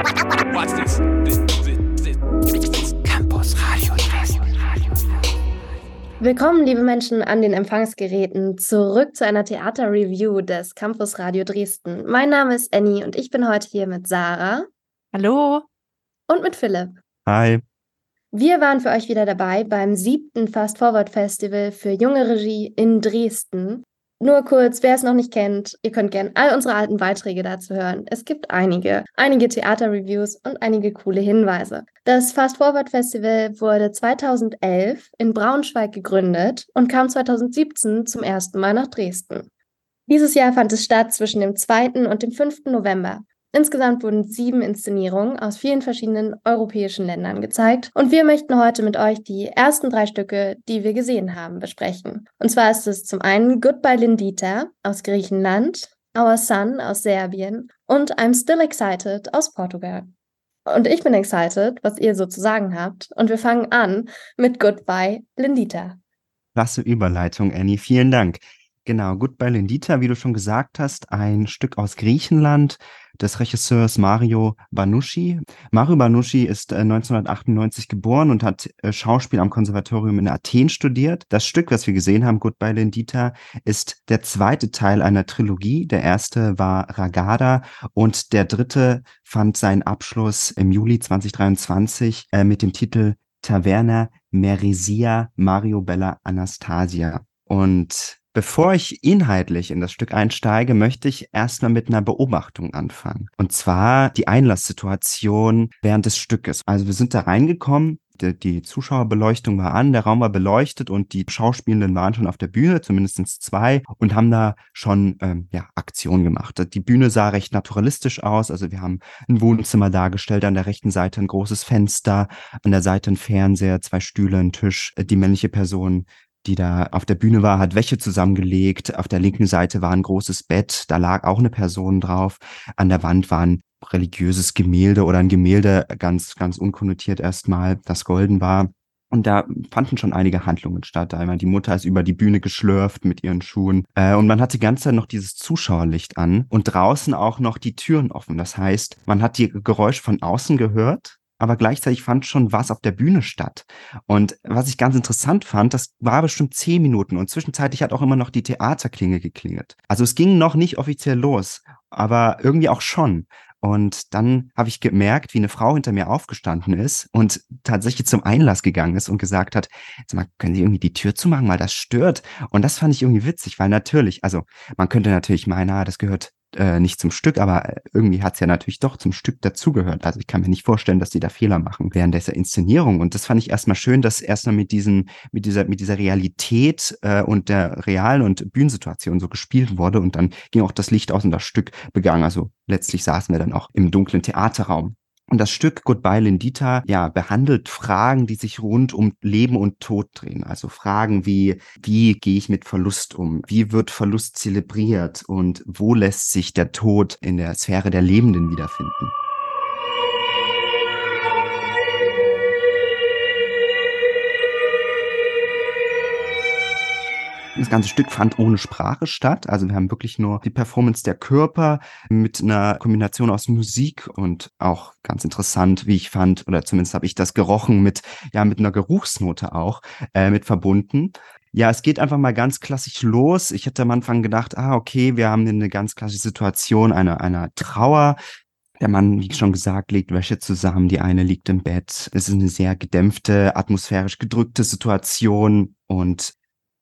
Watch this. Campus Radio Willkommen, liebe Menschen an den Empfangsgeräten, zurück zu einer Theaterreview des Campus Radio Dresden. Mein Name ist Annie und ich bin heute hier mit Sarah. Hallo. Und mit Philipp. Hi. Wir waren für euch wieder dabei beim siebten Fast Forward Festival für junge Regie in Dresden. Nur kurz, wer es noch nicht kennt, ihr könnt gerne all unsere alten Beiträge dazu hören. Es gibt einige, einige Theaterreviews und einige coole Hinweise. Das Fast Forward Festival wurde 2011 in Braunschweig gegründet und kam 2017 zum ersten Mal nach Dresden. Dieses Jahr fand es statt zwischen dem 2. und dem 5. November. Insgesamt wurden sieben Inszenierungen aus vielen verschiedenen europäischen Ländern gezeigt und wir möchten heute mit euch die ersten drei Stücke, die wir gesehen haben, besprechen. Und zwar ist es zum einen Goodbye Lindita aus Griechenland, Our Sun aus Serbien und I'm Still Excited aus Portugal. Und ich bin excited, was ihr so zu sagen habt. Und wir fangen an mit Goodbye Lindita. Klasse Überleitung, Annie. Vielen Dank. Genau, Goodbye Lindita, wie du schon gesagt hast, ein Stück aus Griechenland des Regisseurs Mario Banuschi. Mario Banuschi ist 1998 äh, geboren und hat äh, Schauspiel am Konservatorium in Athen studiert. Das Stück, was wir gesehen haben, Goodbye Lindita, ist der zweite Teil einer Trilogie. Der erste war Ragada und der dritte fand seinen Abschluss im Juli 2023 äh, mit dem Titel Taverna Meresia Mario Bella Anastasia. Und Bevor ich inhaltlich in das Stück einsteige, möchte ich erstmal mit einer Beobachtung anfangen. Und zwar die Einlasssituation während des Stückes. Also wir sind da reingekommen, die, Zuschauerbeleuchtung war an, der Raum war beleuchtet und die Schauspielenden waren schon auf der Bühne, zumindest zwei, und haben da schon ähm, ja, Aktion gemacht. Die Bühne sah recht naturalistisch aus. Also wir haben ein Wohnzimmer dargestellt, an der rechten Seite ein großes Fenster, an der Seite ein Fernseher, zwei Stühle, ein Tisch. Die männliche Person die da auf der Bühne war, hat Wäsche zusammengelegt. Auf der linken Seite war ein großes Bett, da lag auch eine Person drauf. An der Wand war ein religiöses Gemälde oder ein Gemälde, ganz, ganz unkonnotiert erstmal, das golden war. Und da fanden schon einige Handlungen statt. Einmal die Mutter ist über die Bühne geschlürft mit ihren Schuhen. Äh, und man hat die ganze Zeit noch dieses Zuschauerlicht an und draußen auch noch die Türen offen. Das heißt, man hat die Geräusche von außen gehört aber gleichzeitig fand schon was auf der Bühne statt. Und was ich ganz interessant fand, das war bestimmt zehn Minuten und zwischenzeitlich hat auch immer noch die Theaterklinge geklingelt. Also es ging noch nicht offiziell los, aber irgendwie auch schon. Und dann habe ich gemerkt, wie eine Frau hinter mir aufgestanden ist und tatsächlich zum Einlass gegangen ist und gesagt hat, sag mal, können Sie irgendwie die Tür zumachen, weil das stört. Und das fand ich irgendwie witzig, weil natürlich, also man könnte natürlich meinen, ah, das gehört äh, nicht zum Stück, aber irgendwie hat es ja natürlich doch zum Stück dazugehört. Also ich kann mir nicht vorstellen, dass die da Fehler machen während dieser Inszenierung. Und das fand ich erstmal schön, dass erstmal mit diesen, mit dieser, mit dieser Realität äh, und der realen und Bühnensituation so gespielt wurde und dann ging auch das Licht aus und das Stück begann. Also letztlich saßen wir dann auch im dunklen Theaterraum. Und das Stück Goodbye Lindita, ja, behandelt Fragen, die sich rund um Leben und Tod drehen. Also Fragen wie, wie gehe ich mit Verlust um? Wie wird Verlust zelebriert? Und wo lässt sich der Tod in der Sphäre der Lebenden wiederfinden? Das ganze Stück fand ohne Sprache statt. Also wir haben wirklich nur die Performance der Körper mit einer Kombination aus Musik und auch ganz interessant, wie ich fand, oder zumindest habe ich das gerochen mit, ja, mit einer Geruchsnote auch äh, mit verbunden. Ja, es geht einfach mal ganz klassisch los. Ich hätte am Anfang gedacht, ah, okay, wir haben eine ganz klassische Situation einer, einer Trauer. Der Mann, wie schon gesagt, legt Wäsche zusammen, die eine liegt im Bett. Es ist eine sehr gedämpfte, atmosphärisch gedrückte Situation und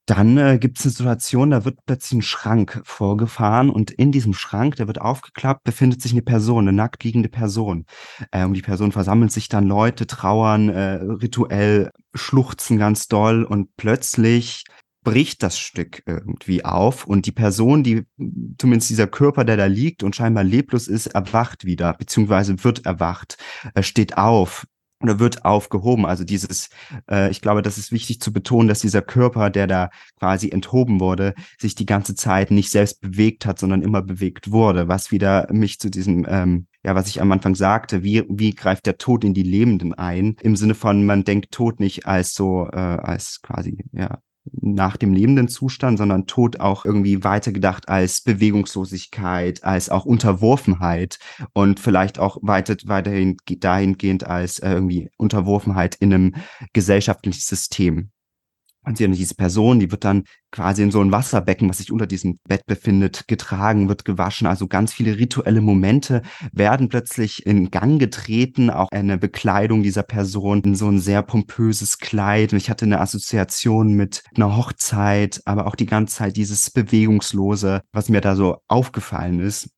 dann äh, gibt es eine Situation, da wird plötzlich ein Schrank vorgefahren und in diesem Schrank, der wird aufgeklappt, befindet sich eine Person, eine nackt liegende Person. Äh, um die Person versammeln sich dann Leute, trauern, äh, rituell schluchzen ganz doll und plötzlich bricht das Stück irgendwie auf und die Person, die zumindest dieser Körper, der da liegt und scheinbar leblos ist, erwacht wieder, beziehungsweise wird erwacht, äh, steht auf, oder wird aufgehoben. Also dieses, äh, ich glaube, das ist wichtig zu betonen, dass dieser Körper, der da quasi enthoben wurde, sich die ganze Zeit nicht selbst bewegt hat, sondern immer bewegt wurde, was wieder mich zu diesem, ähm, ja, was ich am Anfang sagte, wie, wie greift der Tod in die Lebenden ein? Im Sinne von, man denkt Tod nicht als so, äh, als quasi, ja, nach dem lebenden Zustand, sondern Tod auch irgendwie weitergedacht als Bewegungslosigkeit, als auch Unterworfenheit und vielleicht auch weiter, weiterhin dahingehend als äh, irgendwie Unterworfenheit in einem gesellschaftlichen System. Und diese Person, die wird dann quasi in so ein Wasserbecken, was sich unter diesem Bett befindet, getragen, wird gewaschen. Also ganz viele rituelle Momente werden plötzlich in Gang getreten. Auch eine Bekleidung dieser Person in so ein sehr pompöses Kleid. Ich hatte eine Assoziation mit einer Hochzeit, aber auch die ganze Zeit dieses Bewegungslose, was mir da so aufgefallen ist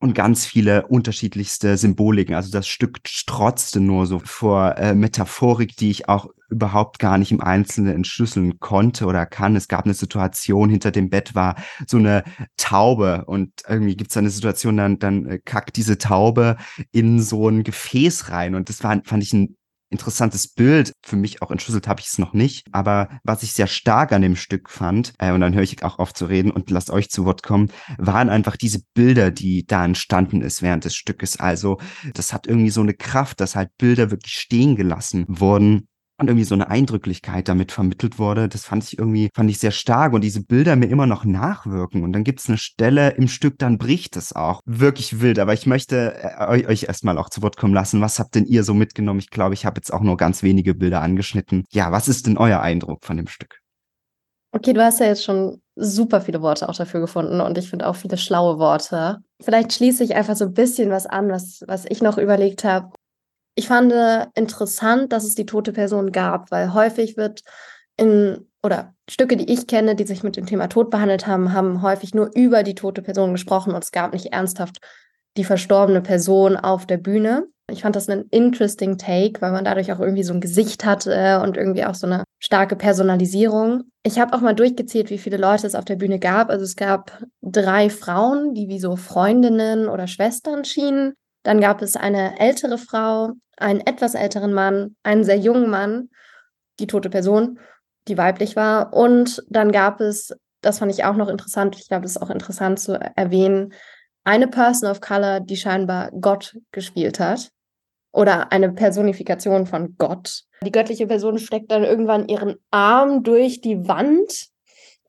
und ganz viele unterschiedlichste Symboliken. Also das Stück strotzte nur so vor äh, Metaphorik, die ich auch überhaupt gar nicht im Einzelnen entschlüsseln konnte oder kann. Es gab eine Situation, hinter dem Bett war so eine Taube und irgendwie gibt es eine Situation, dann, dann äh, kackt diese Taube in so ein Gefäß rein und das war, fand ich ein interessantes Bild. Für mich auch entschlüsselt habe ich es noch nicht. Aber was ich sehr stark an dem Stück fand, äh, und dann höre ich auch auf zu reden und lasst euch zu Wort kommen, waren einfach diese Bilder, die da entstanden ist während des Stückes. Also das hat irgendwie so eine Kraft, dass halt Bilder wirklich stehen gelassen wurden und irgendwie so eine Eindrücklichkeit damit vermittelt wurde. Das fand ich irgendwie, fand ich sehr stark und diese Bilder mir immer noch nachwirken. Und dann gibt es eine Stelle im Stück, dann bricht es auch. Wirklich wild. Aber ich möchte äh, euch erstmal auch zu Wort kommen lassen. Was habt denn ihr so mitgenommen? Ich glaube, ich habe jetzt auch nur ganz wenige Bilder angeschnitten. Ja, was ist denn euer Eindruck von dem Stück? Okay, du hast ja jetzt schon super viele Worte auch dafür gefunden und ich finde auch viele schlaue Worte. Vielleicht schließe ich einfach so ein bisschen was an, was, was ich noch überlegt habe. Ich fand interessant, dass es die tote Person gab, weil häufig wird in oder Stücke, die ich kenne, die sich mit dem Thema Tod behandelt haben, haben häufig nur über die tote Person gesprochen und es gab nicht ernsthaft die verstorbene Person auf der Bühne. Ich fand das einen interesting Take, weil man dadurch auch irgendwie so ein Gesicht hatte und irgendwie auch so eine starke Personalisierung. Ich habe auch mal durchgezählt, wie viele Leute es auf der Bühne gab. Also es gab drei Frauen, die wie so Freundinnen oder Schwestern schienen. Dann gab es eine ältere Frau, einen etwas älteren Mann, einen sehr jungen Mann, die tote Person, die weiblich war. Und dann gab es, das fand ich auch noch interessant, ich glaube, das ist auch interessant zu erwähnen, eine Person of Color, die scheinbar Gott gespielt hat. Oder eine Personifikation von Gott. Die göttliche Person steckt dann irgendwann ihren Arm durch die Wand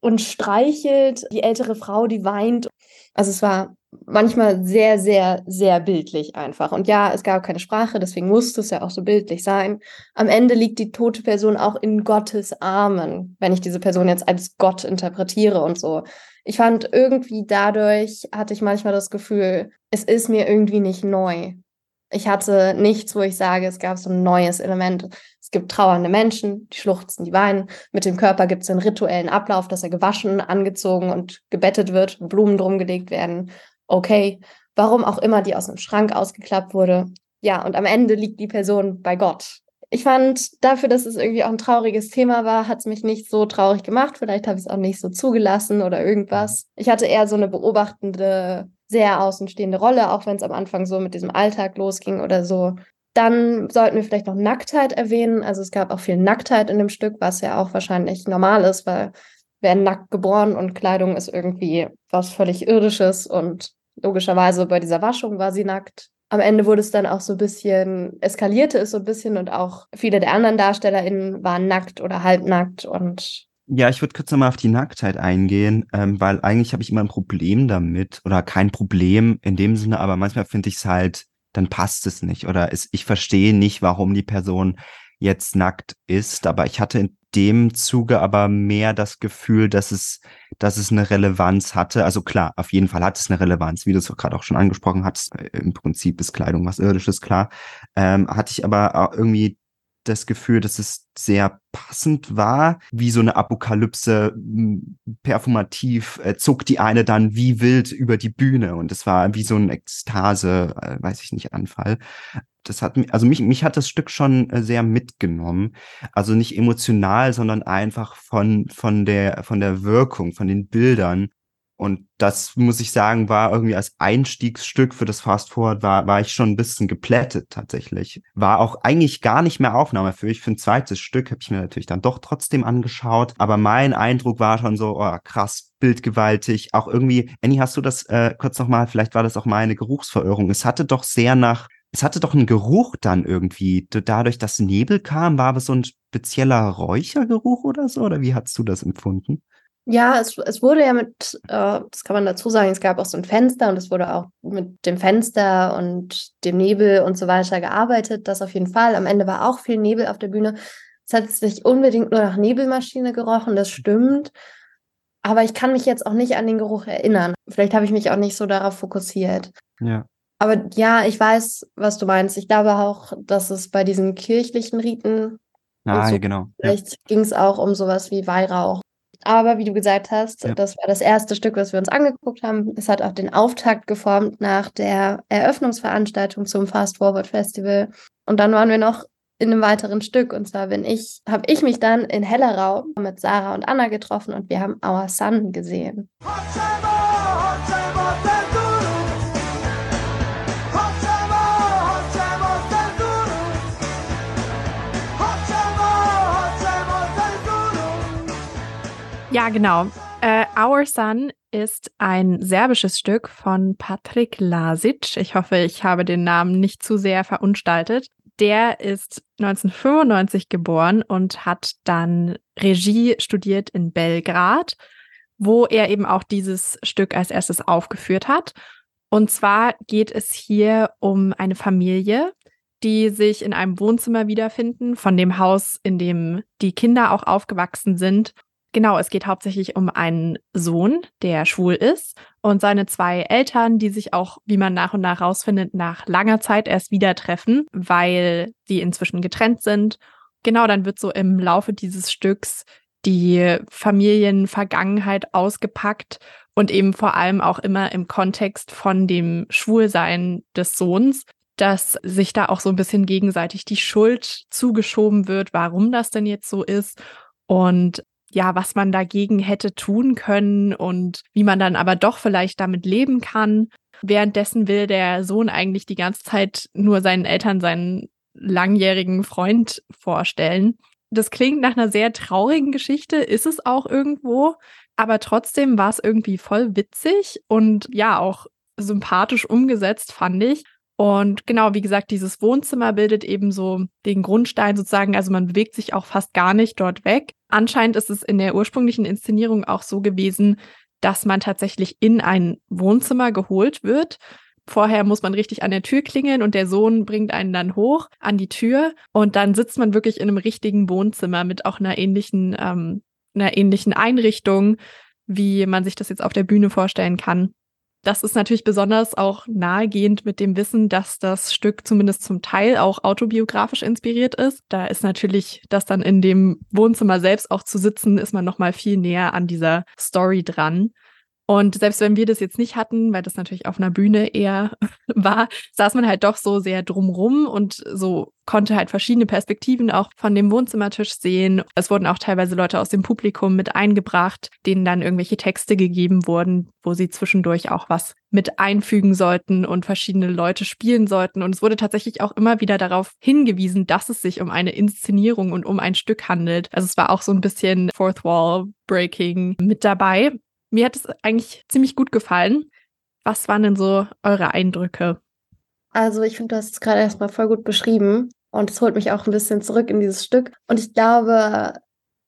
und streichelt die ältere Frau, die weint. Also es war manchmal sehr, sehr, sehr bildlich einfach. Und ja, es gab keine Sprache, deswegen musste es ja auch so bildlich sein. Am Ende liegt die tote Person auch in Gottes Armen, wenn ich diese Person jetzt als Gott interpretiere und so. Ich fand irgendwie dadurch hatte ich manchmal das Gefühl, es ist mir irgendwie nicht neu. Ich hatte nichts, wo ich sage, es gab so ein neues Element. Es gibt trauernde Menschen, die schluchzen, die weinen. Mit dem Körper gibt es einen rituellen Ablauf, dass er gewaschen, angezogen und gebettet wird, Blumen drum gelegt werden okay, warum auch immer die aus dem Schrank ausgeklappt wurde. Ja, und am Ende liegt die Person bei Gott. Ich fand, dafür, dass es irgendwie auch ein trauriges Thema war, hat es mich nicht so traurig gemacht. Vielleicht habe ich es auch nicht so zugelassen oder irgendwas. Ich hatte eher so eine beobachtende, sehr außenstehende Rolle, auch wenn es am Anfang so mit diesem Alltag losging oder so. Dann sollten wir vielleicht noch Nacktheit erwähnen. Also es gab auch viel Nacktheit in dem Stück, was ja auch wahrscheinlich normal ist, weil wir werden nackt geboren und Kleidung ist irgendwie was völlig Irdisches und logischerweise bei dieser Waschung war sie nackt. Am Ende wurde es dann auch so ein bisschen, eskalierte es so ein bisschen und auch viele der anderen DarstellerInnen waren nackt oder halbnackt und ja, ich würde kurz nochmal auf die Nacktheit eingehen, ähm, weil eigentlich habe ich immer ein Problem damit oder kein Problem in dem Sinne, aber manchmal finde ich es halt, dann passt es nicht oder es, ich verstehe nicht, warum die Person jetzt nackt ist, aber ich hatte in dem Zuge aber mehr das Gefühl, dass es, dass es eine Relevanz hatte. Also klar, auf jeden Fall hat es eine Relevanz, wie du es gerade auch schon angesprochen hast. Im Prinzip ist Kleidung was Irdisches, klar. Ähm, hatte ich aber irgendwie das Gefühl, dass es sehr passend war, wie so eine Apokalypse performativ äh, zog die eine dann wie wild über die Bühne und es war wie so ein Ekstase, äh, weiß ich nicht, Anfall das hat also mich, mich hat das Stück schon äh, sehr mitgenommen. Also nicht emotional, sondern einfach von, von der, von der Wirkung, von den Bildern. Und das muss ich sagen, war irgendwie als Einstiegsstück für das Fast Forward war, war ich schon ein bisschen geplättet tatsächlich. War auch eigentlich gar nicht mehr Aufnahme für. Für ein zweites Stück habe ich mir natürlich dann doch trotzdem angeschaut. Aber mein Eindruck war schon so, oh, krass, bildgewaltig. Auch irgendwie, Annie, hast du das äh, kurz nochmal, vielleicht war das auch meine Geruchsverirrung. Es hatte doch sehr nach es hatte doch einen Geruch dann irgendwie. Dadurch, dass Nebel kam, war es so ein spezieller Räuchergeruch oder so? Oder wie hast du das empfunden? Ja, es, es wurde ja mit, äh, das kann man dazu sagen, es gab auch so ein Fenster und es wurde auch mit dem Fenster und dem Nebel und so weiter gearbeitet. Das auf jeden Fall. Am Ende war auch viel Nebel auf der Bühne. Es hat nicht unbedingt nur nach Nebelmaschine gerochen, das stimmt. Aber ich kann mich jetzt auch nicht an den Geruch erinnern. Vielleicht habe ich mich auch nicht so darauf fokussiert. Ja. Aber ja, ich weiß, was du meinst. Ich glaube auch, dass es bei diesen kirchlichen Riten. Ah, so, ja, genau. Vielleicht ja. ging es auch um sowas wie Weihrauch. Aber wie du gesagt hast, ja. das war das erste Stück, was wir uns angeguckt haben. Es hat auch den Auftakt geformt nach der Eröffnungsveranstaltung zum Fast Forward Festival. Und dann waren wir noch in einem weiteren Stück. Und zwar bin ich, habe ich mich dann in Hellerau mit Sarah und Anna getroffen und wir haben Our Sun gesehen. Ja, genau. Äh, Our Sun ist ein serbisches Stück von Patrik Lasic. Ich hoffe, ich habe den Namen nicht zu sehr verunstaltet. Der ist 1995 geboren und hat dann Regie studiert in Belgrad, wo er eben auch dieses Stück als erstes aufgeführt hat. Und zwar geht es hier um eine Familie, die sich in einem Wohnzimmer wiederfinden, von dem Haus, in dem die Kinder auch aufgewachsen sind Genau, es geht hauptsächlich um einen Sohn, der schwul ist und seine zwei Eltern, die sich auch, wie man nach und nach rausfindet, nach langer Zeit erst wieder treffen, weil sie inzwischen getrennt sind. Genau, dann wird so im Laufe dieses Stücks die Familienvergangenheit ausgepackt und eben vor allem auch immer im Kontext von dem Schwulsein des Sohns, dass sich da auch so ein bisschen gegenseitig die Schuld zugeschoben wird, warum das denn jetzt so ist. Und ja, was man dagegen hätte tun können und wie man dann aber doch vielleicht damit leben kann. Währenddessen will der Sohn eigentlich die ganze Zeit nur seinen Eltern seinen langjährigen Freund vorstellen. Das klingt nach einer sehr traurigen Geschichte, ist es auch irgendwo, aber trotzdem war es irgendwie voll witzig und ja, auch sympathisch umgesetzt, fand ich. Und genau, wie gesagt, dieses Wohnzimmer bildet eben so den Grundstein sozusagen. Also man bewegt sich auch fast gar nicht dort weg. Anscheinend ist es in der ursprünglichen Inszenierung auch so gewesen, dass man tatsächlich in ein Wohnzimmer geholt wird. Vorher muss man richtig an der Tür klingeln und der Sohn bringt einen dann hoch an die Tür und dann sitzt man wirklich in einem richtigen Wohnzimmer mit auch einer ähnlichen, ähm, einer ähnlichen Einrichtung, wie man sich das jetzt auf der Bühne vorstellen kann. Das ist natürlich besonders auch nahegehend mit dem Wissen, dass das Stück zumindest zum Teil auch autobiografisch inspiriert ist. Da ist natürlich das dann in dem Wohnzimmer selbst auch zu sitzen, ist man noch mal viel näher an dieser Story dran. Und selbst wenn wir das jetzt nicht hatten, weil das natürlich auf einer Bühne eher war, saß man halt doch so sehr drumrum und so konnte halt verschiedene Perspektiven auch von dem Wohnzimmertisch sehen. Es wurden auch teilweise Leute aus dem Publikum mit eingebracht, denen dann irgendwelche Texte gegeben wurden, wo sie zwischendurch auch was mit einfügen sollten und verschiedene Leute spielen sollten. Und es wurde tatsächlich auch immer wieder darauf hingewiesen, dass es sich um eine Inszenierung und um ein Stück handelt. Also es war auch so ein bisschen Fourth Wall Breaking mit dabei. Mir hat es eigentlich ziemlich gut gefallen. Was waren denn so eure Eindrücke? Also ich finde, du hast es gerade erstmal voll gut beschrieben und es holt mich auch ein bisschen zurück in dieses Stück. Und ich glaube,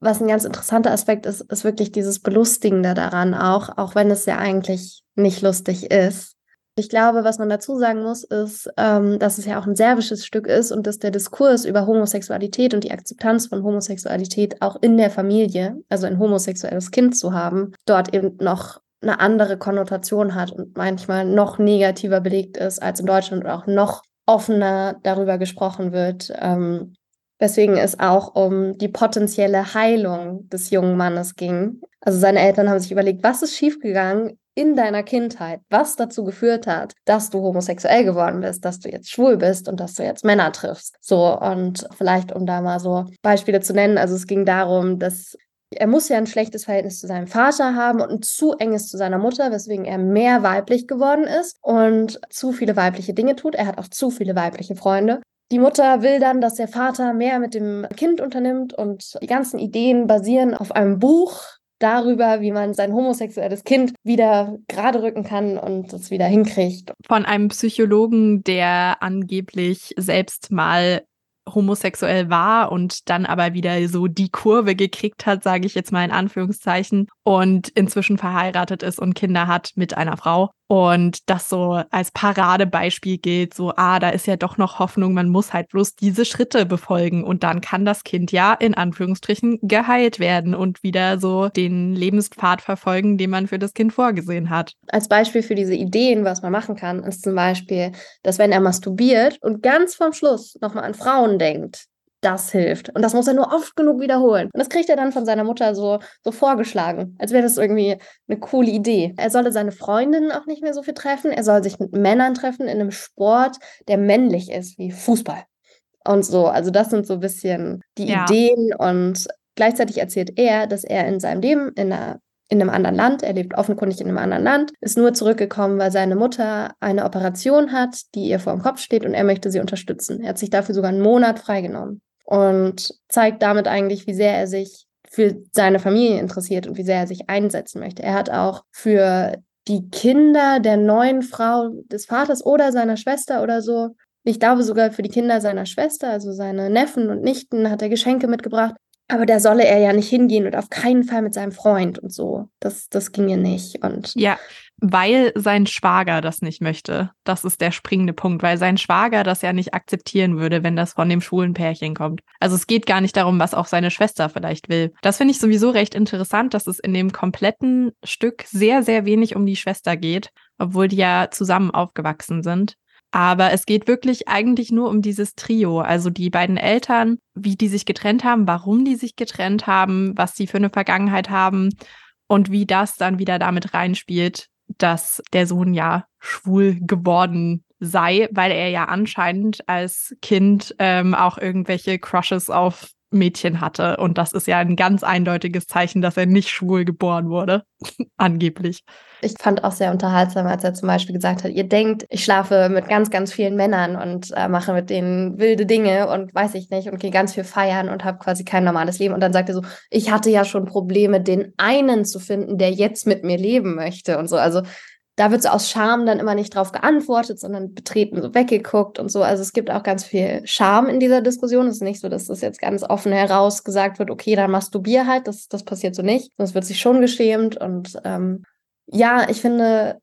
was ein ganz interessanter Aspekt ist, ist wirklich dieses Belustigende daran auch, auch wenn es ja eigentlich nicht lustig ist. Ich glaube, was man dazu sagen muss, ist, ähm, dass es ja auch ein serbisches Stück ist und dass der Diskurs über Homosexualität und die Akzeptanz von Homosexualität auch in der Familie, also ein homosexuelles Kind zu haben, dort eben noch eine andere Konnotation hat und manchmal noch negativer belegt ist als in Deutschland und auch noch offener darüber gesprochen wird. Ähm, weswegen es auch um die potenzielle Heilung des jungen Mannes ging. Also seine Eltern haben sich überlegt, was ist schiefgegangen in deiner Kindheit, was dazu geführt hat, dass du homosexuell geworden bist, dass du jetzt schwul bist und dass du jetzt Männer triffst. So, und vielleicht, um da mal so Beispiele zu nennen, also es ging darum, dass er muss ja ein schlechtes Verhältnis zu seinem Vater haben und ein zu enges zu seiner Mutter, weswegen er mehr weiblich geworden ist und zu viele weibliche Dinge tut. Er hat auch zu viele weibliche Freunde. Die Mutter will dann, dass der Vater mehr mit dem Kind unternimmt und die ganzen Ideen basieren auf einem Buch, darüber, wie man sein homosexuelles Kind wieder gerade rücken kann und es wieder hinkriegt. Von einem Psychologen, der angeblich selbst mal homosexuell war und dann aber wieder so die Kurve gekriegt hat, sage ich jetzt mal in Anführungszeichen, und inzwischen verheiratet ist und Kinder hat mit einer Frau. Und das so als Paradebeispiel gilt, so, ah, da ist ja doch noch Hoffnung, man muss halt bloß diese Schritte befolgen und dann kann das Kind ja in Anführungsstrichen geheilt werden und wieder so den Lebenspfad verfolgen, den man für das Kind vorgesehen hat. Als Beispiel für diese Ideen, was man machen kann, ist zum Beispiel, dass wenn er masturbiert und ganz vom Schluss nochmal an Frauen denkt, das hilft. Und das muss er nur oft genug wiederholen. Und das kriegt er dann von seiner Mutter so, so vorgeschlagen, als wäre das irgendwie eine coole Idee. Er solle seine Freundinnen auch nicht mehr so viel treffen. Er soll sich mit Männern treffen in einem Sport, der männlich ist, wie Fußball. Und so. Also, das sind so ein bisschen die ja. Ideen. Und gleichzeitig erzählt er, dass er in seinem Leben in einer in einem anderen Land, er lebt offenkundig in einem anderen Land, ist nur zurückgekommen, weil seine Mutter eine Operation hat, die ihr vor dem Kopf steht und er möchte sie unterstützen. Er hat sich dafür sogar einen Monat freigenommen und zeigt damit eigentlich, wie sehr er sich für seine Familie interessiert und wie sehr er sich einsetzen möchte. Er hat auch für die Kinder der neuen Frau des Vaters oder seiner Schwester oder so, ich glaube sogar für die Kinder seiner Schwester, also seine Neffen und Nichten, hat er Geschenke mitgebracht. Aber da solle er ja nicht hingehen und auf keinen Fall mit seinem Freund und so. Das, das ginge nicht. Und ja, weil sein Schwager das nicht möchte. Das ist der springende Punkt, weil sein Schwager das ja nicht akzeptieren würde, wenn das von dem schwulen Pärchen kommt. Also es geht gar nicht darum, was auch seine Schwester vielleicht will. Das finde ich sowieso recht interessant, dass es in dem kompletten Stück sehr, sehr wenig um die Schwester geht, obwohl die ja zusammen aufgewachsen sind. Aber es geht wirklich eigentlich nur um dieses Trio, also die beiden Eltern, wie die sich getrennt haben, warum die sich getrennt haben, was sie für eine Vergangenheit haben und wie das dann wieder damit reinspielt, dass der Sohn ja schwul geworden sei, weil er ja anscheinend als Kind ähm, auch irgendwelche Crushes auf Mädchen hatte. Und das ist ja ein ganz eindeutiges Zeichen, dass er nicht schwul geboren wurde, angeblich. Ich fand auch sehr unterhaltsam, als er zum Beispiel gesagt hat, ihr denkt, ich schlafe mit ganz, ganz vielen Männern und äh, mache mit denen wilde Dinge und weiß ich nicht und gehe ganz viel feiern und habe quasi kein normales Leben. Und dann sagt er so, ich hatte ja schon Probleme, den einen zu finden, der jetzt mit mir leben möchte und so. Also da wird so aus Scham dann immer nicht drauf geantwortet, sondern betreten so weggeguckt und so. Also es gibt auch ganz viel Scham in dieser Diskussion. Es ist nicht so, dass das jetzt ganz offen heraus gesagt wird, okay, dann masturbier halt. Das, das passiert so nicht. Sonst wird sich schon geschämt. Und ähm, ja, ich finde,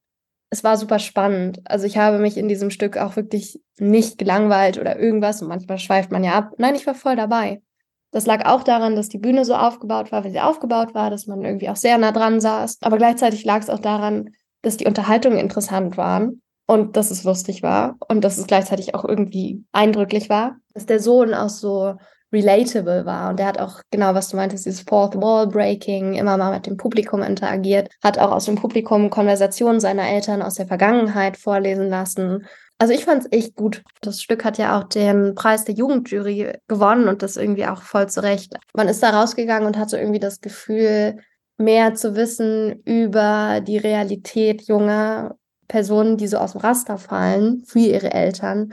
es war super spannend. Also ich habe mich in diesem Stück auch wirklich nicht gelangweilt oder irgendwas. Und manchmal schweift man ja ab. Nein, ich war voll dabei. Das lag auch daran, dass die Bühne so aufgebaut war, wie sie aufgebaut war, dass man irgendwie auch sehr nah dran saß. Aber gleichzeitig lag es auch daran, dass die Unterhaltungen interessant waren und dass es lustig war und dass es gleichzeitig auch irgendwie eindrücklich war. Dass der Sohn auch so relatable war und der hat auch genau, was du meintest, dieses Fourth Wall Breaking, immer mal mit dem Publikum interagiert, hat auch aus dem Publikum Konversationen seiner Eltern aus der Vergangenheit vorlesen lassen. Also ich fand es echt gut. Das Stück hat ja auch den Preis der Jugendjury gewonnen und das irgendwie auch voll zurecht. Man ist da rausgegangen und hatte irgendwie das Gefühl, mehr zu wissen über die Realität junger Personen, die so aus dem Raster fallen für ihre Eltern,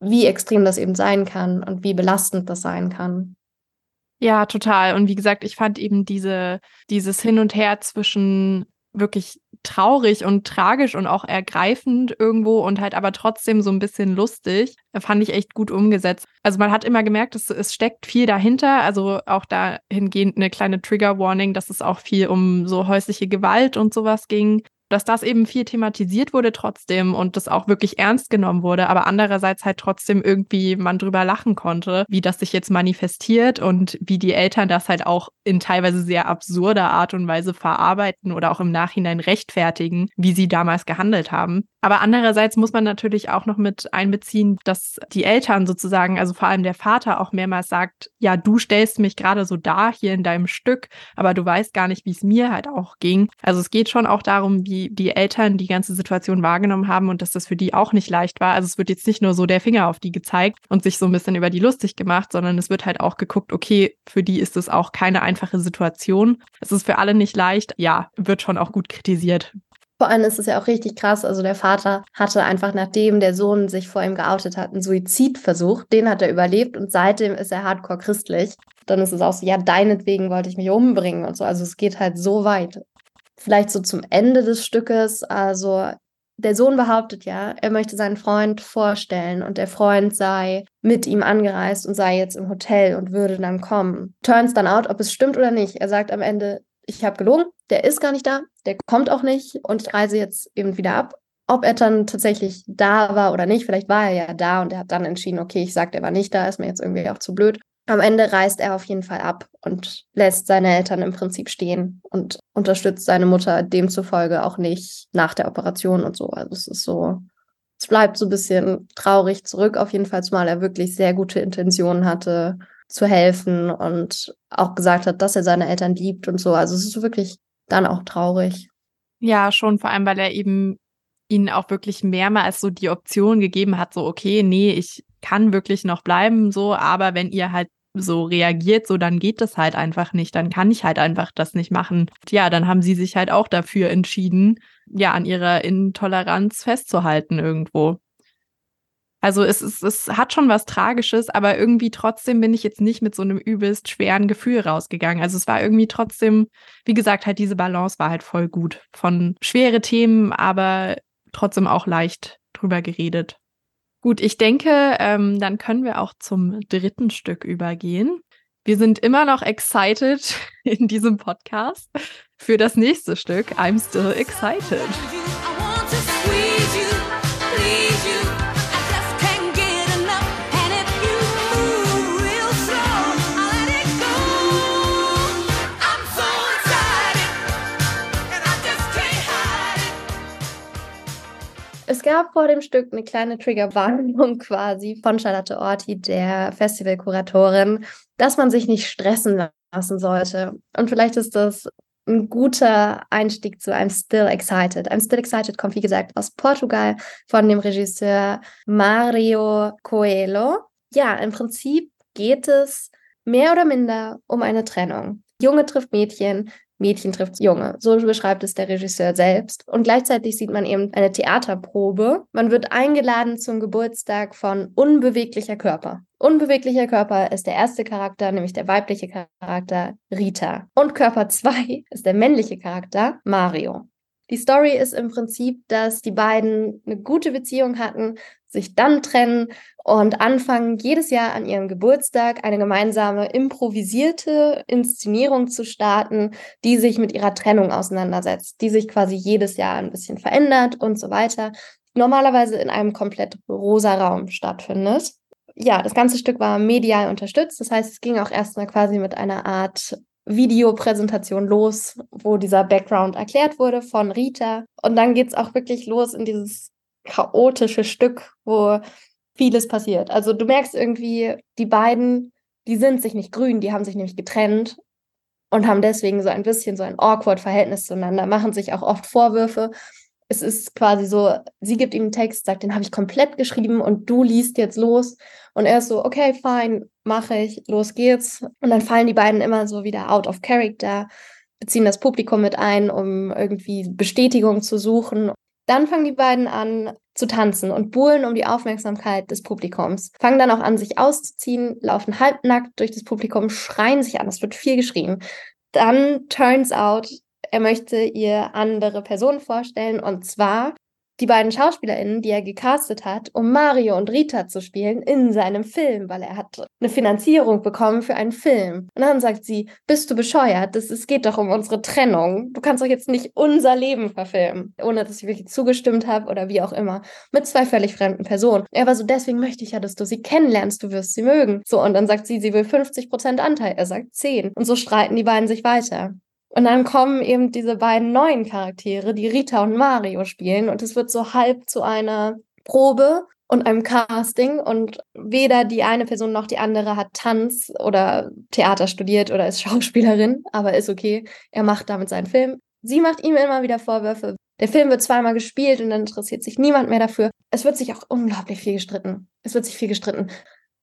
wie extrem das eben sein kann und wie belastend das sein kann. Ja, total. Und wie gesagt, ich fand eben diese, dieses Hin und Her zwischen wirklich traurig und tragisch und auch ergreifend irgendwo und halt aber trotzdem so ein bisschen lustig. Fand ich echt gut umgesetzt. Also man hat immer gemerkt, es, es steckt viel dahinter. Also auch dahingehend eine kleine Trigger Warning, dass es auch viel um so häusliche Gewalt und sowas ging dass das eben viel thematisiert wurde trotzdem und das auch wirklich ernst genommen wurde, aber andererseits halt trotzdem irgendwie man drüber lachen konnte, wie das sich jetzt manifestiert und wie die Eltern das halt auch in teilweise sehr absurder Art und Weise verarbeiten oder auch im Nachhinein rechtfertigen, wie sie damals gehandelt haben. Aber andererseits muss man natürlich auch noch mit einbeziehen, dass die Eltern sozusagen, also vor allem der Vater auch mehrmals sagt, ja, du stellst mich gerade so da hier in deinem Stück, aber du weißt gar nicht, wie es mir halt auch ging. Also es geht schon auch darum, wie die Eltern die ganze Situation wahrgenommen haben und dass das für die auch nicht leicht war. Also es wird jetzt nicht nur so der Finger auf die gezeigt und sich so ein bisschen über die lustig gemacht, sondern es wird halt auch geguckt, okay, für die ist es auch keine einfache Situation. Es ist für alle nicht leicht. Ja, wird schon auch gut kritisiert. Vor allem ist es ja auch richtig krass. Also der Vater hatte einfach, nachdem der Sohn sich vor ihm geoutet hat, einen Suizidversuch. Den hat er überlebt und seitdem ist er hardcore christlich. dann ist es auch so, ja, deinetwegen wollte ich mich umbringen und so. Also es geht halt so weit. Vielleicht so zum Ende des Stückes, also der Sohn behauptet ja, er möchte seinen Freund vorstellen und der Freund sei mit ihm angereist und sei jetzt im Hotel und würde dann kommen. Turns dann out, ob es stimmt oder nicht. Er sagt am Ende, ich habe gelogen, der ist gar nicht da, der kommt auch nicht und ich reise jetzt eben wieder ab. Ob er dann tatsächlich da war oder nicht, vielleicht war er ja da und er hat dann entschieden, okay, ich sage, er war nicht da, ist mir jetzt irgendwie auch zu blöd. Am Ende reist er auf jeden Fall ab und lässt seine Eltern im Prinzip stehen und unterstützt seine Mutter demzufolge auch nicht nach der Operation und so. Also es ist so, es bleibt so ein bisschen traurig zurück, auf jeden Fall, zumal er wirklich sehr gute Intentionen hatte, zu helfen und auch gesagt hat, dass er seine Eltern liebt und so. Also es ist wirklich dann auch traurig. Ja, schon, vor allem, weil er eben ihnen auch wirklich mehrmals so die Option gegeben hat, so, okay, nee, ich kann wirklich noch bleiben, so, aber wenn ihr halt so reagiert, so dann geht das halt einfach nicht, dann kann ich halt einfach das nicht machen. Ja, dann haben sie sich halt auch dafür entschieden, ja, an ihrer Intoleranz festzuhalten irgendwo. Also es, es, es hat schon was Tragisches, aber irgendwie trotzdem bin ich jetzt nicht mit so einem übelst schweren Gefühl rausgegangen. Also es war irgendwie trotzdem, wie gesagt, halt diese Balance war halt voll gut. Von schwere Themen, aber trotzdem auch leicht drüber geredet. Gut, ich denke, ähm, dann können wir auch zum dritten Stück übergehen. Wir sind immer noch excited in diesem Podcast für das nächste Stück. I'm still excited. Es gab vor dem Stück eine kleine Triggerwarnung quasi von Charlotte Orti, der Festivalkuratorin, dass man sich nicht stressen lassen sollte. Und vielleicht ist das ein guter Einstieg zu I'm Still Excited. I'm Still Excited kommt, wie gesagt, aus Portugal von dem Regisseur Mario Coelho. Ja, im Prinzip geht es mehr oder minder um eine Trennung. Junge trifft Mädchen, Mädchen trifft Junge. So beschreibt es der Regisseur selbst. Und gleichzeitig sieht man eben eine Theaterprobe. Man wird eingeladen zum Geburtstag von unbeweglicher Körper. Unbeweglicher Körper ist der erste Charakter, nämlich der weibliche Charakter Rita. Und Körper 2 ist der männliche Charakter Mario. Die Story ist im Prinzip, dass die beiden eine gute Beziehung hatten, sich dann trennen und anfangen, jedes Jahr an ihrem Geburtstag eine gemeinsame improvisierte Inszenierung zu starten, die sich mit ihrer Trennung auseinandersetzt, die sich quasi jedes Jahr ein bisschen verändert und so weiter. Normalerweise in einem komplett rosa Raum stattfindet. Ja, das ganze Stück war medial unterstützt. Das heißt, es ging auch erstmal quasi mit einer Art Videopräsentation los, wo dieser Background erklärt wurde von Rita. Und dann geht es auch wirklich los in dieses chaotische Stück, wo vieles passiert. Also du merkst irgendwie, die beiden, die sind sich nicht grün, die haben sich nämlich getrennt und haben deswegen so ein bisschen so ein awkward Verhältnis zueinander, machen sich auch oft Vorwürfe. Es ist quasi so, sie gibt ihm einen Text, sagt, den habe ich komplett geschrieben und du liest jetzt los. Und er ist so, okay, fine, mache ich, los geht's. Und dann fallen die beiden immer so wieder out of character, beziehen das Publikum mit ein, um irgendwie Bestätigung zu suchen. Dann fangen die beiden an zu tanzen und buhlen um die Aufmerksamkeit des Publikums. Fangen dann auch an, sich auszuziehen, laufen halbnackt durch das Publikum, schreien sich an. Es wird viel geschrien. Dann turns out, er möchte ihr andere Personen vorstellen und zwar die beiden SchauspielerInnen, die er gecastet hat, um Mario und Rita zu spielen in seinem Film, weil er hat eine Finanzierung bekommen für einen Film. Und dann sagt sie, bist du bescheuert? Es geht doch um unsere Trennung. Du kannst doch jetzt nicht unser Leben verfilmen, ohne dass ich wirklich zugestimmt habe oder wie auch immer, mit zwei völlig fremden Personen. Er war so, deswegen möchte ich ja, dass du sie kennenlernst, du wirst sie mögen. So, und dann sagt sie, sie will 50% Anteil, er sagt 10. Und so streiten die beiden sich weiter. Und dann kommen eben diese beiden neuen Charaktere, die Rita und Mario spielen. Und es wird so halb zu einer Probe und einem Casting. Und weder die eine Person noch die andere hat Tanz oder Theater studiert oder ist Schauspielerin, aber ist okay. Er macht damit seinen Film. Sie macht ihm immer wieder Vorwürfe. Der Film wird zweimal gespielt und dann interessiert sich niemand mehr dafür. Es wird sich auch unglaublich viel gestritten. Es wird sich viel gestritten.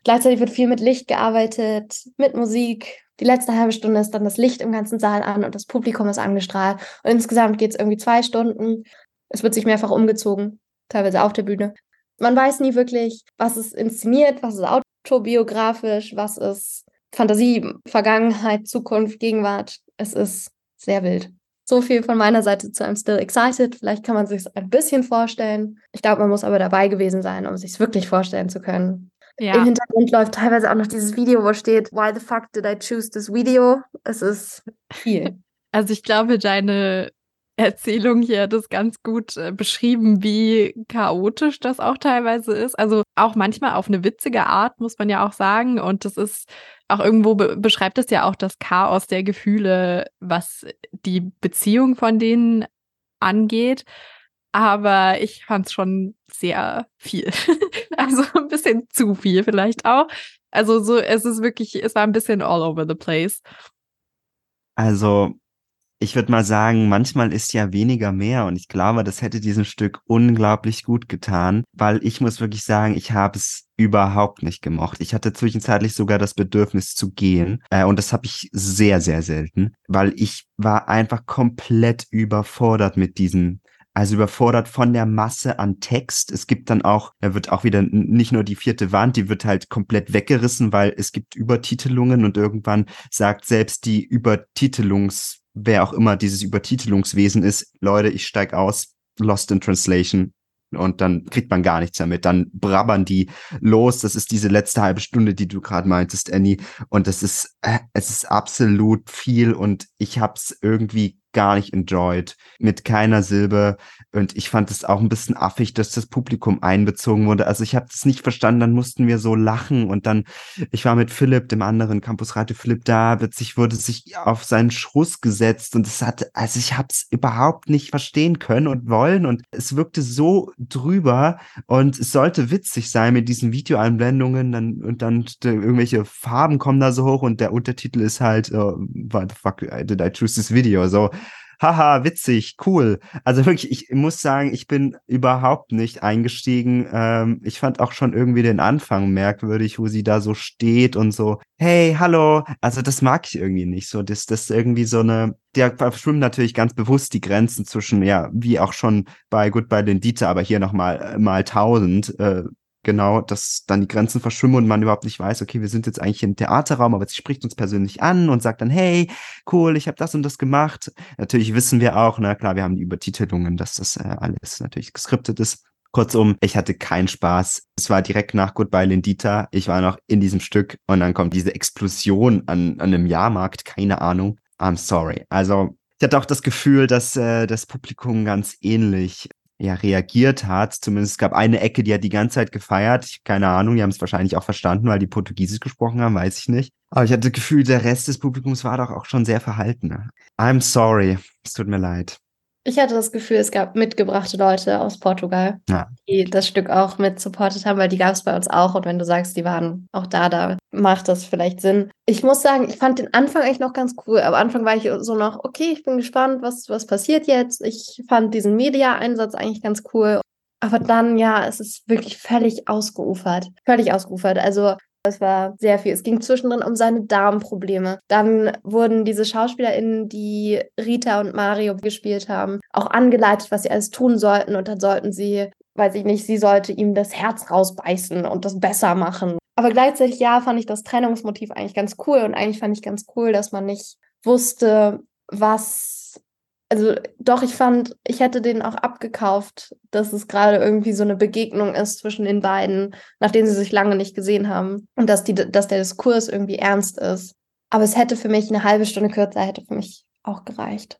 Gleichzeitig wird viel mit Licht gearbeitet, mit Musik, die letzte halbe Stunde ist dann das Licht im ganzen Saal an und das Publikum ist angestrahlt. Und insgesamt geht es irgendwie zwei Stunden. Es wird sich mehrfach umgezogen, teilweise auf der Bühne. Man weiß nie wirklich, was ist inszeniert, was ist autobiografisch, was ist Fantasie, Vergangenheit, Zukunft, Gegenwart. Es ist sehr wild. So viel von meiner Seite zu I'm Still Excited. Vielleicht kann man sich ein bisschen vorstellen. Ich glaube, man muss aber dabei gewesen sein, um sich wirklich vorstellen zu können. Ja. Im Hintergrund läuft teilweise auch noch dieses Video, wo steht, Why the fuck did I choose this video? Es ist viel. Also ich glaube, deine Erzählung hier hat es ganz gut äh, beschrieben, wie chaotisch das auch teilweise ist. Also auch manchmal auf eine witzige Art, muss man ja auch sagen. Und das ist auch irgendwo be beschreibt es ja auch das Chaos der Gefühle, was die Beziehung von denen angeht. Aber ich fand es schon sehr viel. also ein bisschen zu viel vielleicht auch. Also so, es ist wirklich, es war ein bisschen all over the place. Also, ich würde mal sagen, manchmal ist ja weniger mehr und ich glaube, das hätte diesem Stück unglaublich gut getan, weil ich muss wirklich sagen, ich habe es überhaupt nicht gemocht. Ich hatte zwischenzeitlich sogar das Bedürfnis zu gehen äh, und das habe ich sehr, sehr selten, weil ich war einfach komplett überfordert mit diesem also überfordert von der Masse an Text. Es gibt dann auch, da wird auch wieder nicht nur die vierte Wand, die wird halt komplett weggerissen, weil es gibt Übertitelungen und irgendwann sagt selbst die Übertitelungs, wer auch immer dieses Übertitelungswesen ist, Leute, ich steig aus, Lost in Translation. Und dann kriegt man gar nichts damit. Dann brabbern die los. Das ist diese letzte halbe Stunde, die du gerade meintest, Annie. Und das ist, äh, es ist absolut viel und ich hab's irgendwie gar nicht enjoyed. Mit keiner Silbe. Und ich fand es auch ein bisschen affig, dass das Publikum einbezogen wurde. Also ich habe das nicht verstanden. Dann mussten wir so lachen. Und dann, ich war mit Philipp, dem anderen Campusradio Philipp, da sich, wurde sich auf seinen Schruss gesetzt. Und es hatte, also ich habe es überhaupt nicht verstehen können und wollen. Und es wirkte so drüber. Und es sollte witzig sein mit diesen Videoeinblendungen. Dann, und dann irgendwelche Farben kommen da so hoch. Und der Untertitel ist halt, uh, what the fuck did I choose this video? So, haha, witzig, cool. Also wirklich, ich muss sagen, ich bin überhaupt nicht eingestiegen. Ähm, ich fand auch schon irgendwie den Anfang merkwürdig, wo sie da so steht und so, hey, hallo. Also das mag ich irgendwie nicht so. Das, das irgendwie so eine, der verschwimmen natürlich ganz bewusst die Grenzen zwischen, ja, wie auch schon bei Goodbye Lindita, aber hier nochmal äh, mal tausend. Äh, genau, dass dann die Grenzen verschwimmen und man überhaupt nicht weiß, okay, wir sind jetzt eigentlich im Theaterraum, aber sie spricht uns persönlich an und sagt dann, hey, cool, ich habe das und das gemacht. Natürlich wissen wir auch, na klar, wir haben die Übertitelungen, dass das äh, alles natürlich geskriptet ist. Kurzum, ich hatte keinen Spaß. Es war direkt nach Goodbye Lindita. Ich war noch in diesem Stück und dann kommt diese Explosion an, an einem Jahrmarkt, keine Ahnung. I'm sorry. Also, ich hatte auch das Gefühl, dass äh, das Publikum ganz ähnlich ja, reagiert hat. Zumindest es gab eine Ecke, die hat die ganze Zeit gefeiert. Ich, keine Ahnung, die haben es wahrscheinlich auch verstanden, weil die Portugiesisch gesprochen haben, weiß ich nicht. Aber ich hatte das Gefühl, der Rest des Publikums war doch auch schon sehr verhalten. I'm sorry. Es tut mir leid. Ich hatte das Gefühl, es gab mitgebrachte Leute aus Portugal, Ja. die das Stück auch mit supportet haben, weil die gab es bei uns auch. Und wenn du sagst, die waren auch da, da macht das vielleicht Sinn. Ich muss sagen, ich fand den Anfang eigentlich noch ganz cool. Am Anfang war ich so noch, okay, ich bin gespannt, was, was passiert jetzt. Ich fand diesen Media-Einsatz eigentlich ganz cool. Aber dann, ja, es ist wirklich völlig ausgeufert. Völlig ausgeufert. Also es war sehr viel. Es ging zwischendrin um seine Darmprobleme. Dann wurden diese SchauspielerInnen, die Rita und Mario gespielt haben, auch angeleitet, was sie alles tun sollten. Und dann sollten sie, weiß ich nicht, sie sollte ihm das Herz rausbeißen und das besser machen. Aber gleichzeitig, ja, fand ich das Trennungsmotiv eigentlich ganz cool. Und eigentlich fand ich ganz cool, dass man nicht wusste, was also doch, ich fand, ich hätte den auch abgekauft, dass es gerade irgendwie so eine Begegnung ist zwischen den beiden, nachdem sie sich lange nicht gesehen haben und dass, die, dass der Diskurs irgendwie ernst ist. Aber es hätte für mich eine halbe Stunde kürzer, hätte für mich auch gereicht.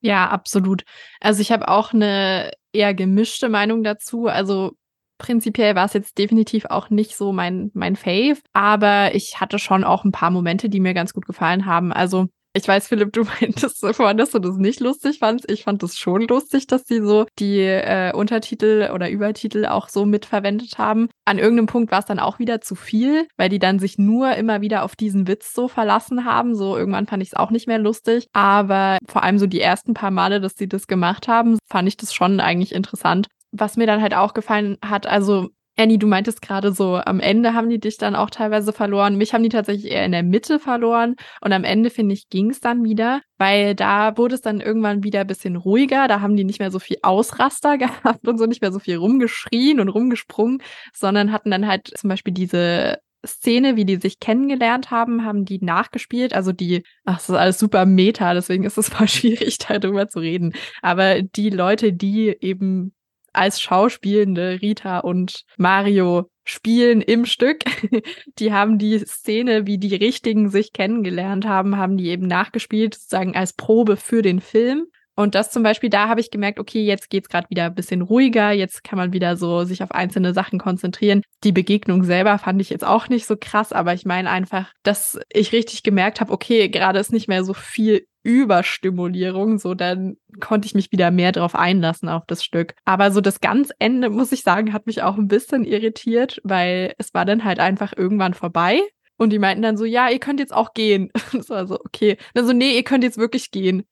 Ja, absolut. Also ich habe auch eine eher gemischte Meinung dazu. Also prinzipiell war es jetzt definitiv auch nicht so mein, mein Fave, aber ich hatte schon auch ein paar Momente, die mir ganz gut gefallen haben. Also ich weiß, Philipp, du meintest vorhin, dass du das nicht lustig fandst. Ich fand es schon lustig, dass sie so die äh, Untertitel oder Übertitel auch so mitverwendet haben. An irgendeinem Punkt war es dann auch wieder zu viel, weil die dann sich nur immer wieder auf diesen Witz so verlassen haben. So irgendwann fand ich es auch nicht mehr lustig. Aber vor allem so die ersten paar Male, dass sie das gemacht haben, fand ich das schon eigentlich interessant. Was mir dann halt auch gefallen hat, also Annie, du meintest gerade so, am Ende haben die dich dann auch teilweise verloren. Mich haben die tatsächlich eher in der Mitte verloren. Und am Ende, finde ich, ging es dann wieder, weil da wurde es dann irgendwann wieder ein bisschen ruhiger. Da haben die nicht mehr so viel Ausraster gehabt und so nicht mehr so viel rumgeschrien und rumgesprungen, sondern hatten dann halt zum Beispiel diese Szene, wie die sich kennengelernt haben, haben die nachgespielt. Also die, ach, das ist alles super meta, deswegen ist es voll schwierig, darüber zu reden. Aber die Leute, die eben als Schauspielende Rita und Mario spielen im Stück. Die haben die Szene, wie die Richtigen sich kennengelernt haben, haben die eben nachgespielt, sozusagen als Probe für den Film. Und das zum Beispiel, da habe ich gemerkt, okay, jetzt geht's gerade wieder ein bisschen ruhiger, jetzt kann man wieder so sich auf einzelne Sachen konzentrieren. Die Begegnung selber fand ich jetzt auch nicht so krass, aber ich meine einfach, dass ich richtig gemerkt habe, okay, gerade ist nicht mehr so viel Überstimulierung, so dann konnte ich mich wieder mehr drauf einlassen auf das Stück. Aber so das ganz Ende, muss ich sagen, hat mich auch ein bisschen irritiert, weil es war dann halt einfach irgendwann vorbei. Und die meinten dann so, ja, ihr könnt jetzt auch gehen. Das war so, okay. Dann so, nee, ihr könnt jetzt wirklich gehen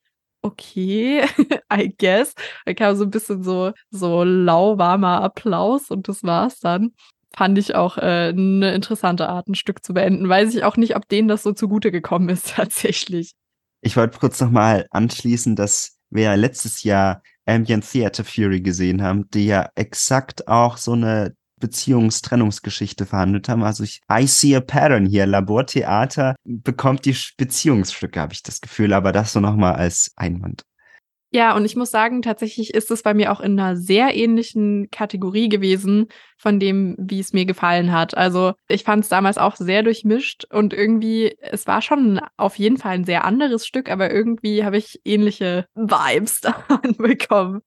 okay, I guess. Da kam so ein bisschen so, so lauwarmer Applaus und das war's dann. Fand ich auch äh, eine interessante Art, ein Stück zu beenden. Weiß ich auch nicht, ob denen das so zugute gekommen ist, tatsächlich. Ich wollte kurz nochmal anschließen, dass wir letztes Jahr Ambient Theater Fury gesehen haben, die ja exakt auch so eine Beziehungstrennungsgeschichte verhandelt haben. Also ich, I see a pattern hier. Labortheater bekommt die Beziehungsstücke, habe ich das Gefühl, aber das so nochmal als Einwand. Ja, und ich muss sagen, tatsächlich ist es bei mir auch in einer sehr ähnlichen Kategorie gewesen von dem, wie es mir gefallen hat. Also ich fand es damals auch sehr durchmischt und irgendwie, es war schon auf jeden Fall ein sehr anderes Stück, aber irgendwie habe ich ähnliche Vibes davon bekommen.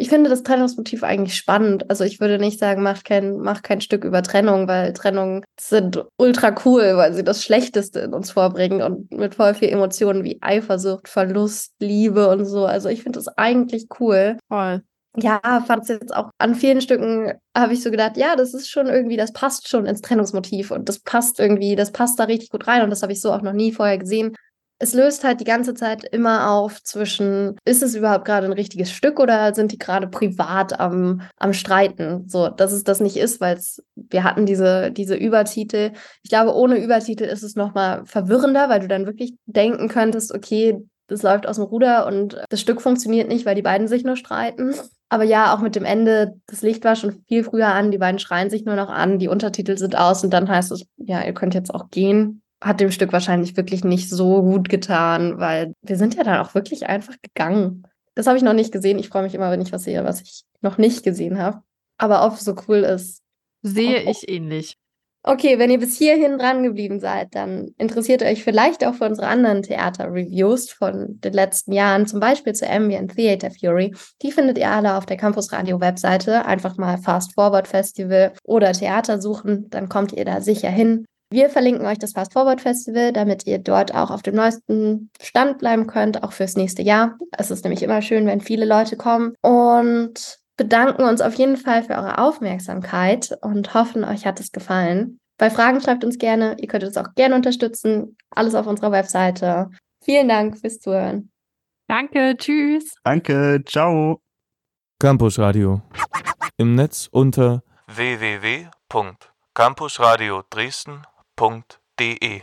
Ich finde das Trennungsmotiv eigentlich spannend. Also ich würde nicht sagen, mach kein, mach kein Stück über Trennung, weil Trennungen sind ultra cool, weil sie das Schlechteste in uns vorbringen und mit voll viel Emotionen wie Eifersucht, Verlust, Liebe und so. Also ich finde das eigentlich cool. Voll. Ja, fand es jetzt auch an vielen Stücken, habe ich so gedacht, ja, das ist schon irgendwie, das passt schon ins Trennungsmotiv und das passt irgendwie, das passt da richtig gut rein und das habe ich so auch noch nie vorher gesehen es löst halt die ganze Zeit immer auf zwischen, ist es überhaupt gerade ein richtiges Stück oder sind die gerade privat am, am Streiten? So, dass es das nicht ist, weil wir hatten diese, diese Übertitel. Ich glaube, ohne Übertitel ist es nochmal verwirrender, weil du dann wirklich denken könntest, okay, das läuft aus dem Ruder und das Stück funktioniert nicht, weil die beiden sich nur streiten. Aber ja, auch mit dem Ende, das Licht war schon viel früher an, die beiden schreien sich nur noch an, die Untertitel sind aus und dann heißt es, ja, ihr könnt jetzt auch gehen hat dem Stück wahrscheinlich wirklich nicht so gut getan, weil wir sind ja dann auch wirklich einfach gegangen. Das habe ich noch nicht gesehen. Ich freue mich immer, wenn ich was sehe, was ich noch nicht gesehen habe. Aber ob es so cool ist. Sehe oh. ich ähnlich. Okay, wenn ihr bis hierhin dran geblieben seid, dann interessiert euch vielleicht auch für unsere anderen Theater-Reviews von den letzten Jahren, zum Beispiel zu Ambient Theater Fury. Die findet ihr alle auf der Campus Radio Webseite. Einfach mal Fast Forward Festival oder Theater suchen, dann kommt ihr da sicher hin. Wir verlinken euch das Fast Forward Festival, damit ihr dort auch auf dem neuesten Stand bleiben könnt, auch fürs nächste Jahr. Es ist nämlich immer schön, wenn viele Leute kommen. Und bedanken uns auf jeden Fall für eure Aufmerksamkeit und hoffen, euch hat es gefallen. Bei Fragen schreibt uns gerne. Ihr könnt uns auch gerne unterstützen. Alles auf unserer Webseite. Vielen Dank fürs Zuhören. Danke, tschüss. Danke, ciao. Campus Radio. Im Netz unter www.campusradio Dresden www.ftf.de